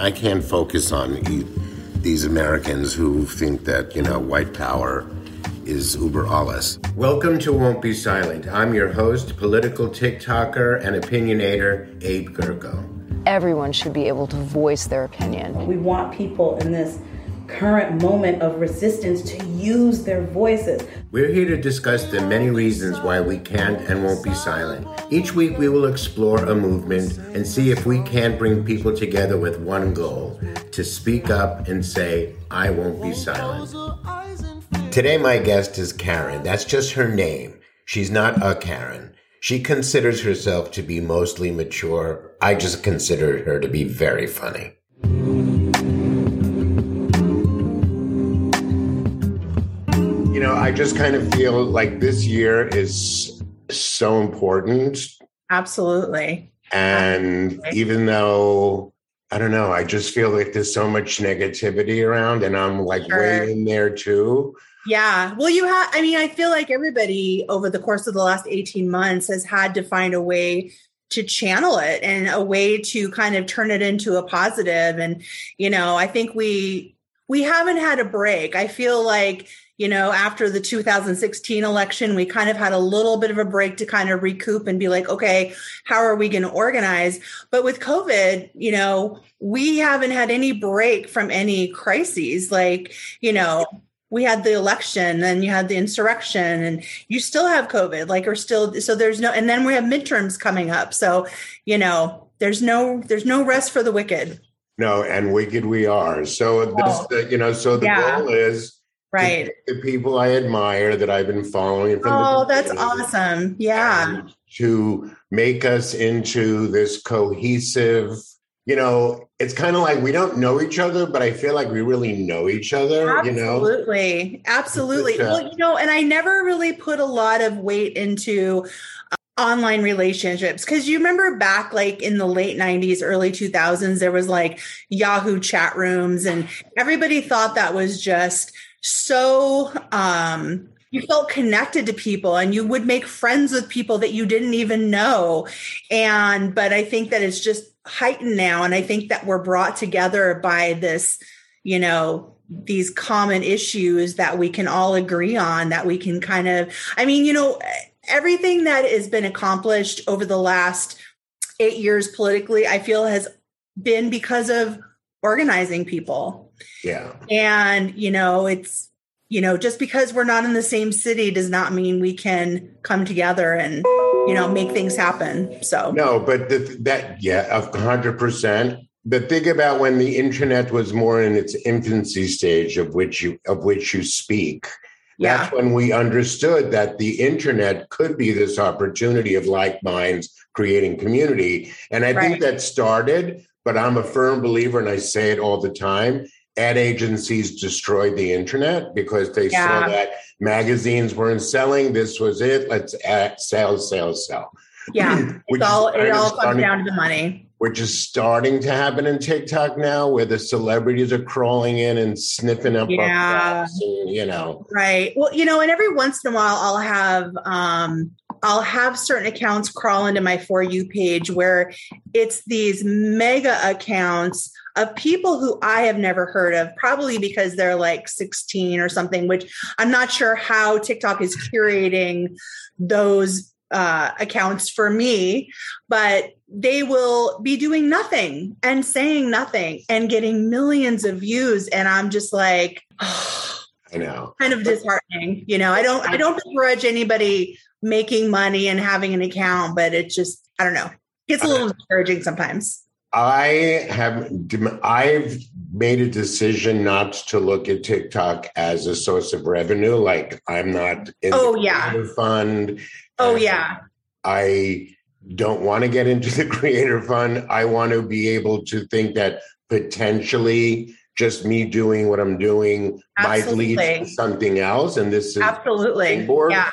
I can't focus on e- these Americans who think that, you know, white power is uber alles. Welcome to Won't Be Silent. I'm your host, political TikToker and opinionator, Abe Gurko. Everyone should be able to voice their opinion. We want people in this current moment of resistance to use their voices. We're here to discuss the many reasons why we can't and won't be silent. Each week, we will explore a movement and see if we can't bring people together with one goal to speak up and say, I won't be silent. Today, my guest is Karen. That's just her name. She's not a Karen. She considers herself to be mostly mature. I just consider her to be very funny. You know, I just kind of feel like this year is so important. Absolutely. And Absolutely. even though, I don't know, I just feel like there's so much negativity around, and I'm like Sure. way in there too. Yeah. Well, you have, I mean, I feel like everybody over the course of the last 18 months has had to find a way to channel it and a way to kind of turn it into a positive. And, you know, I think we, we haven't had a break. I feel like, you know, after the 2016 election, we kind of had a little bit of a break to kind of recoup and be like, okay, how are we going to organize? But with COVID, you know, we haven't had any break from any crises. Like, you know, we had the election and you had the insurrection and you still have covid like or still so there's no and then we have midterms coming up so you know there's no there's no rest for the wicked No, and wicked we are. So this, Oh. you know, so the Yeah. goal is right the people I admire that I've been following from oh the that's awesome yeah to make us into this cohesive. You know, it's kind of like we don't know each other, but I feel like we really know each other. You know, absolutely absolutely uh, well you know and i never really put a lot of weight into online relationships. Because you remember back like in the late 90s early 2000s there was like yahoo chat rooms and everybody thought that was just so um you felt connected to people and you would make friends with people that you didn't even know. And but i think that it's just heightened now and i think that we're brought together by this you know these common issues that we can all agree on that we can kind of i mean you know everything that has been accomplished over the last 8 years politically i feel has been because of organizing people yeah. and you know it's you know just because we're not in the same city does not mean we can come together and you know make things happen so No, but the, that yeah, a hundred percent. The thing about when the internet was more in its infancy stage of which you of which you speak, yeah that's when we understood that the internet could be this opportunity of like minds creating community. And I think that started, but I'm a firm believer, and I say it all the time. Ad agencies destroyed the internet because they Yeah. saw that magazines weren't selling. This was it. Let's add, sell, sell, sell. yeah it's all it all comes down to the money which is starting to happen in TikTok now, where the celebrities are crawling in and sniffing up Yeah. and you know. Right. Well, you know, and every once in a while I'll have um I'll have certain accounts crawl into my for you page where it's these mega accounts of people who I have never heard of, probably because they're like 16 or something, which I'm not sure how TikTok is curating those uh, accounts for me, but they will be doing nothing and saying nothing and getting millions of views. And I'm just like, I know. kind of disheartening. You know, I don't I don't begrudge anybody making money and having an account, but it just I don't know. It's a little discouraging sometimes. I have I've made a decision not to look at TikTok as a source of revenue. Like I'm not in Oh, the yeah. creator fund. Oh yeah. I don't want to get into the creator fund. I want to be able to think that potentially just me doing what I'm doing might lead to something else. And this is Absolutely. Yeah.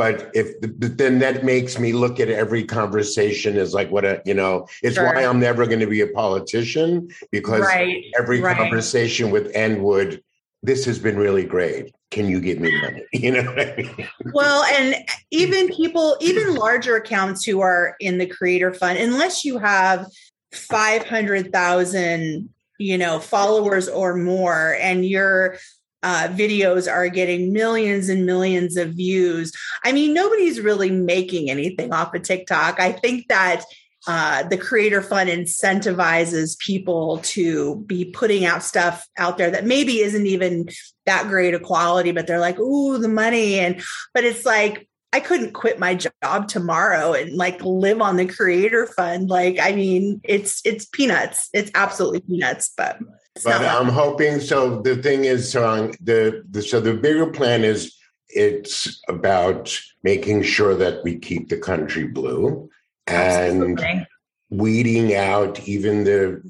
But if but then that makes me look at every conversation as like what a you know it's Sure. why I'm never going to be a politician because Right. every right. conversation with Enwood this has been really great. Can you give me money? You know I mean? Well, and even people, even larger accounts who are in the creator fund, unless you have 500,000 you know, followers or more, and your uh, videos are getting millions and millions of views. I mean, nobody's really making anything off of TikTok. I think that uh, the creator fund incentivizes people to be putting out stuff out there that maybe isn't even that great a quality, but they're like, ooh, the money. And, but it's like, I couldn't quit my job tomorrow and like live on the creator fund. Like, I mean, it's, it's peanuts. It's absolutely peanuts, but. But I'm hoping. So the thing is, so the, the so the bigger plan is it's about making sure that we keep the country blue and Absolutely. weeding out even the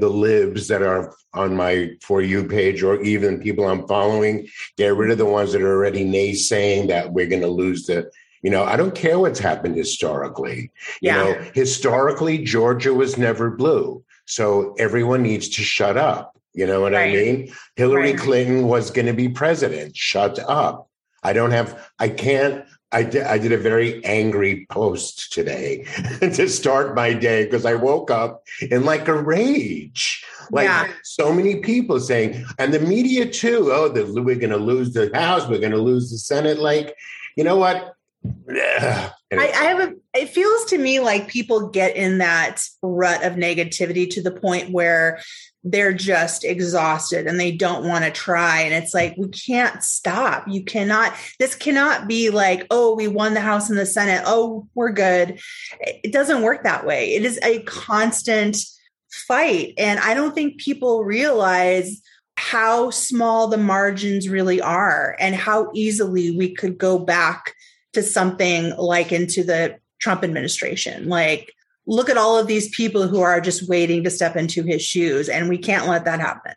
the libs that are on my for you page or even people I'm following. Get rid of the ones that are already naysaying that we're going to lose the. You know, I don't care what's happened historically. Yeah. You know, historically Georgia was never blue, so everyone needs to shut up. You know what right. I mean? Hillary right. Clinton was going to be president. Shut up. I don't have. I can't I did, I did a very angry post today to start my day because I woke up in like a rage. Like yeah. so many people saying, and the media too, oh, the, we're going to lose the House, we're going to lose the Senate. Like, you know what? I, I, have a, it feels to me like people get in that rut of negativity to the point where they're just exhausted and they don't want to try. And it's like, we can't stop. You cannot, this cannot be like, oh, we won the House and the Senate. Oh, we're good. It doesn't work that way. It is a constant fight. And I don't think people realize how small the margins really are and how easily we could go back to something like into the Trump administration. Like, look at all of these people who are just waiting to step into his shoes and we can't let that happen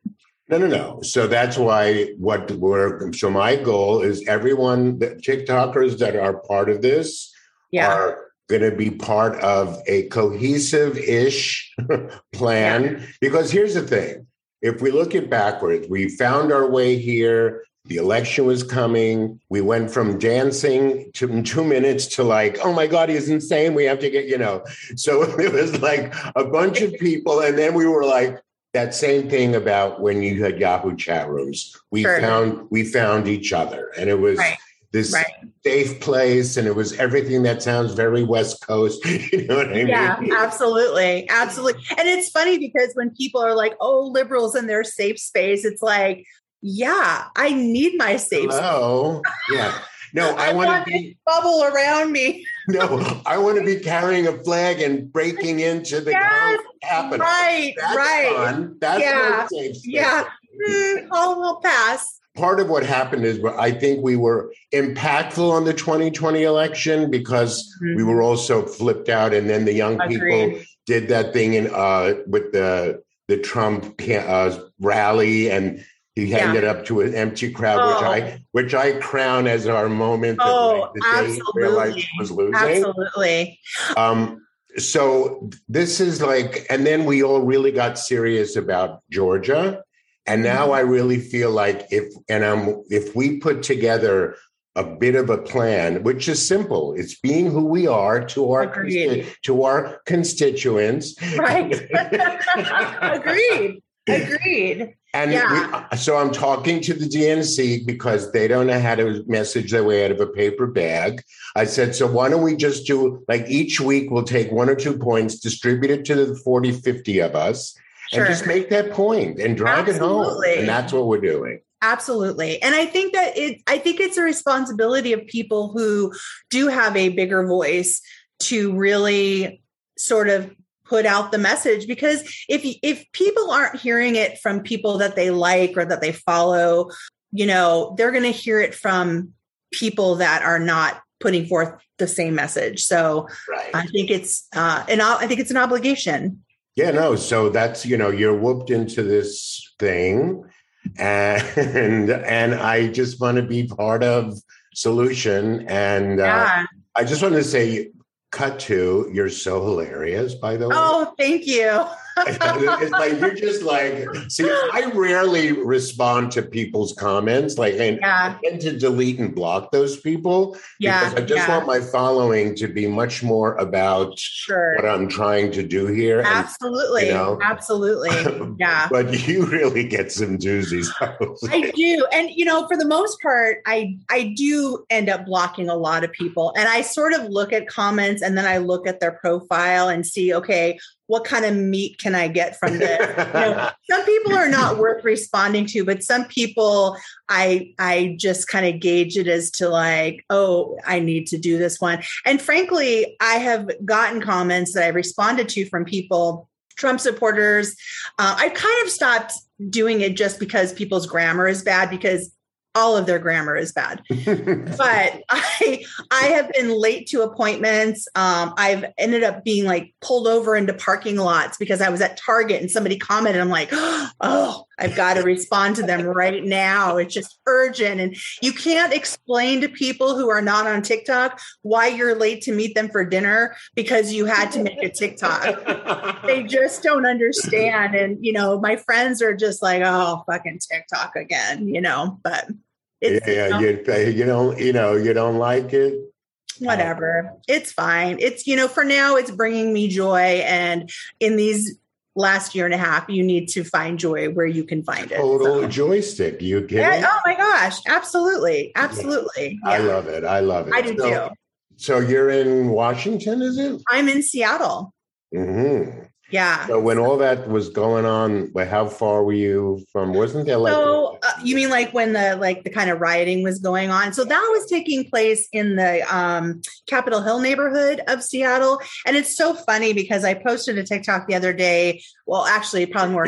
no no no so that's why what we're so my goal is everyone the tiktokers that are part of this yeah. are going to be part of a cohesive-ish plan yeah. because here's the thing if we look at backwards we found our way here the election was coming. We went from dancing to two minutes to like, oh my God, he's insane. We have to get, you know. So it was like a bunch of people. And then we were like, that same thing about when you had Yahoo chat rooms. We sure. found we found each other. And it was right. this right. safe place and it was everything that sounds very West Coast. You know what I mean? Yeah, absolutely. Absolutely. And it's funny because when people are like, oh, liberals in their safe space, it's like, yeah, I need my safe. Hello. yeah. No, I, I want to be bubble around me. no, I want to be carrying a flag and breaking into the yes, Capitol. Right, That's right. Fun. That's yeah, yeah. Mm, all will pass. Part of what happened is I think we were impactful on the 2020 election because mm-hmm. we were also flipped out, and then the young Agreed. people did that thing in uh, with the the Trump uh, rally and he yeah. handed up to an empty crowd, oh. which I which I crown as our moment oh, the absolutely. was losing. Absolutely. Um, so this is like, and then we all really got serious about Georgia. And now mm-hmm. I really feel like if and um if we put together a bit of a plan, which is simple. It's being who we are to our consti- to our constituents. Right. Agreed. Agreed. And yeah. we, uh, so I'm talking to the DNC because they don't know how to message their way out of a paper bag. I said, so why don't we just do like each week we'll take one or two points, distribute it to the 40, 50 of us, sure. and just make that point and drive Absolutely. it home. And that's what we're doing. Absolutely. And I think that it I think it's a responsibility of people who do have a bigger voice to really sort of put out the message because if if people aren't hearing it from people that they like or that they follow you know they're going to hear it from people that are not putting forth the same message so right. i think it's uh and i think it's an obligation yeah no so that's you know you're whooped into this thing and and i just want to be part of solution and uh, yeah. uh, i just want to say cut to you're so hilarious by the way. Oh thank you it's like you're just like see i rarely respond to people's comments like and Yeah. i tend to delete and block those people Yeah, because i just yeah. want my following to be much more about Sure. what i'm trying to do here and- Absolutely. you know. Absolutely. Yeah. but you really get some doozies I do. And you know, for the most part, I I do end up blocking a lot of people. And I sort of look at comments and then I look at their profile and see, okay, what kind of meat can I get from this? You know, some people are not worth responding to, but some people I I just kind of gauge it as to like, oh, I need to do this one. And frankly, I have gotten comments that I responded to from people, Trump supporters. Uh, I kind of stopped doing it just because people's grammar is bad because all of their grammar is bad but I I have been late to appointments. Um, I've ended up being like pulled over into parking lots because I was at Target and somebody commented. I'm like, oh, I've got to respond to them right now. It's just urgent, and you can't explain to people who are not on TikTok why you're late to meet them for dinner because you had to make a TikTok. They just don't understand, and you know, my friends are just like, oh, fucking TikTok again, you know, but. It's, yeah, you know, you, you don't you know you don't like it? Whatever it's fine. It's you know for now it's bringing me joy and in these last year and a half you need to find joy where you can find it total So- joystick you kidding? Yeah, oh my gosh absolutely absolutely i love it i love it. I do so, too. so you're in washington is it? I'm in seattle. Hmm yeah. So when all that was going on, how far were you from? Wasn't there like so you mean like when the like the kind of rioting was going on? So that was taking place in the um capitol hill neighborhood of seattle. And it's so funny because i posted a tiktok the other day well actually probably more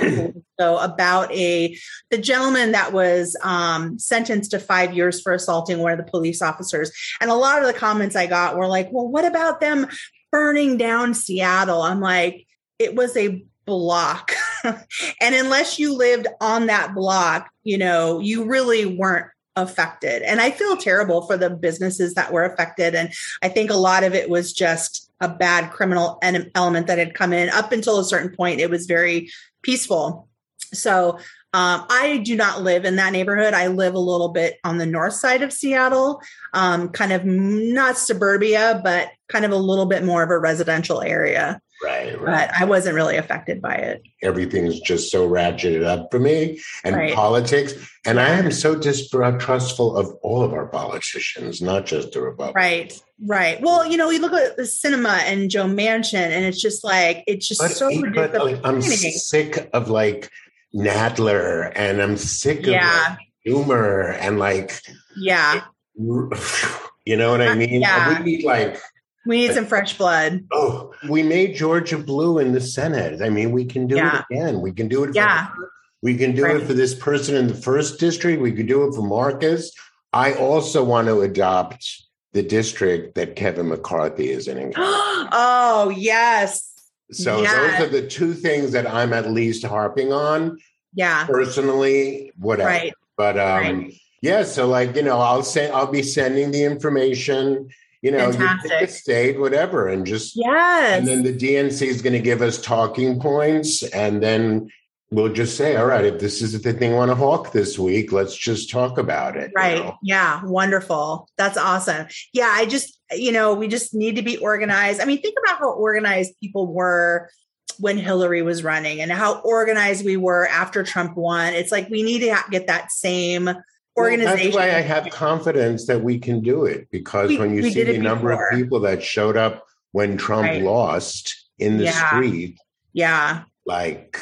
so about a the gentleman that was um sentenced to five years for assaulting one of the police officers. And a lot of the comments i got were like well what about them burning down seattle? I'm like it was a block. And unless you lived on that block, you know, you really weren't affected. And I feel terrible for the businesses that were affected. And I think a lot of it was just a bad criminal element that had come in. Up until a certain point, it was very peaceful. So um, I do not live in that neighborhood. I live a little bit on the north side of Seattle, um, kind of not suburbia, but kind of a little bit more of a residential area. right, right? But I wasn't really affected by it. Everything's just so ratcheted up for me and Right. politics. And I am so distrustful of all of our politicians, not just the Republicans. Right, right. Well, you know, we look at the Sinema and Joe Manchin, and it's just like it's just But, so but like, I'm sick of like Nadler and I'm sick of Yeah, like, humor and like yeah. you know what I uh, mean? Yeah. We need like We need some fresh blood. oh, we made Georgia blue in the Senate. I mean, we can do Yeah. it again. We can do it. For, Yeah. we can do Right. it for this person in the first district. We could do it for Marcus. I also want to adopt the district that Kevin McCarthy is in. oh yes, So Yeah. those are the two things that I'm at least harping on yeah, personally. Whatever, right. but um, Right. yeah. So like you know, I'll say I'll be sending the information. You know, you pick a state, whatever, and just Yes, and then the DNC is going to give us talking points, and then we'll just say, all right, if this is the thing we want to hawk this week, let's just talk about it. you right. know? Yeah, wonderful. That's awesome. Yeah, I just you know we just need to be organized. I mean, think about how organized people were when Hillary was running and how organized we were after Trump won. It's like we need to get that same Well, organization. that's why I have confidence that we can do it because We- when you see the number before. of people that showed up when Trump Right. lost in the Yeah. street, yeah. like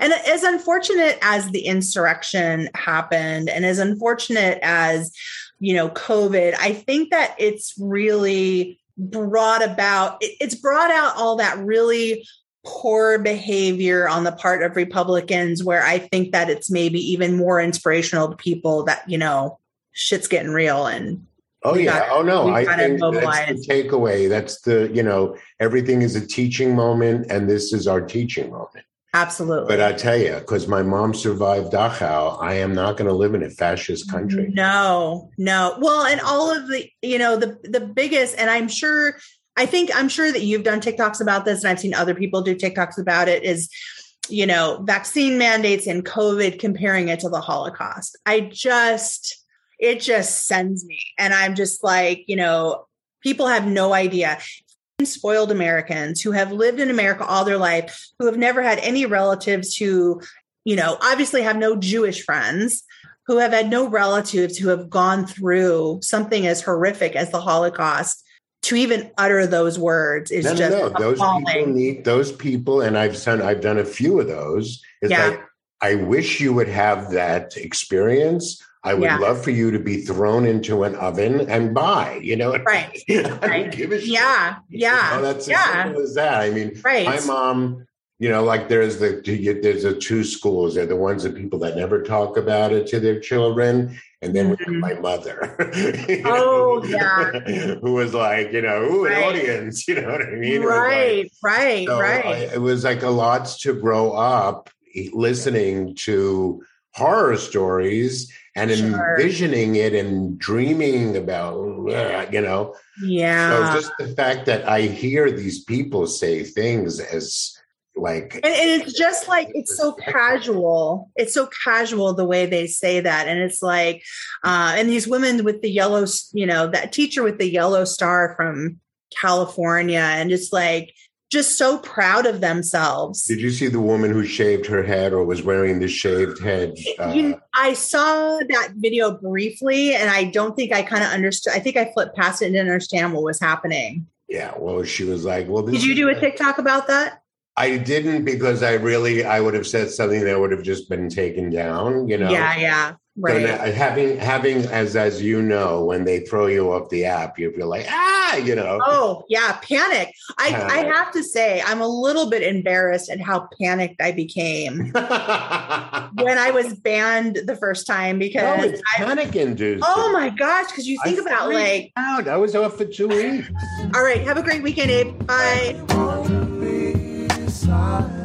And as unfortunate as the insurrection happened, and as unfortunate as, you know, COVID, I think that it's really brought about, it's brought out all that really poor behavior on the part of Republicans, where I think that it's maybe even more inspirational to people that, you know, shit's getting real and Oh yeah. gotta- oh no. I think that's the takeaway. That's the you know everything is a teaching moment, and this is our teaching moment. Absolutely. But I tell you, because my mom survived Dachau, I am not going to live in a fascist country. No, no. Well, and all of the, you know, the the biggest, and I'm sure I think I'm sure that you've done TikToks about this, and I've seen other people do TikToks about it. Is you know vaccine mandates and COVID, comparing it to the Holocaust. I just it just sends me, and I'm just like, you know, people have no idea spoiled Americans who have lived in America all their life, who have never had any relatives who, you know, obviously have no Jewish friends, who have had no relatives who have gone through something as horrific as the Holocaust. To even utter those words is No, no, just no. Those people need those people, and I've done I've done a few of those. It's Yeah. like I wish you would have that experience. I would Yeah. love for you to be thrown into an oven and buy. You know, Right. Right. give a shit. Yeah, You yeah, know, that's as yeah. simple as that. I mean, Right. my mom. You know, like there's the there's the two schools. They're the ones that people that never talk about it to their children, and then Mhm. my mother. Oh, yeah. who was like, you know, ooh, an audience. You know what I mean? Was like- right, right, so right. I, it was like a lot to grow up listening to horror stories and Sure. envisioning it and dreaming about, you know. yeah. So just the fact that I hear these people say things as like, and, and it's just like it's so casual it's so casual the way they say that and it's like uh and these women with the yellow you know that teacher with the yellow star from california and just like just so proud of themselves did you see the woman who shaved her head or was wearing the shaved head? Uh, you, I saw that video briefly, and I don't think I kind of understood. I think I flipped past it and didn't understand what was happening. yeah, well, she was like, well, this Did you do a TikTok about that? I didn't because I really, I would have said something that would have just been taken down, you know? Yeah, yeah, right. now, having having as as you know, when they throw you off the app, you feel like ah, you know. Oh yeah, panic. I I have to say I'm a little bit embarrassed at how panicked I became when I was banned the first time no, because it's I, panic induced. oh my gosh, because you think about like out. I was off for two weeks. all right, have a great weekend, Abe. Bye. wanna be silent.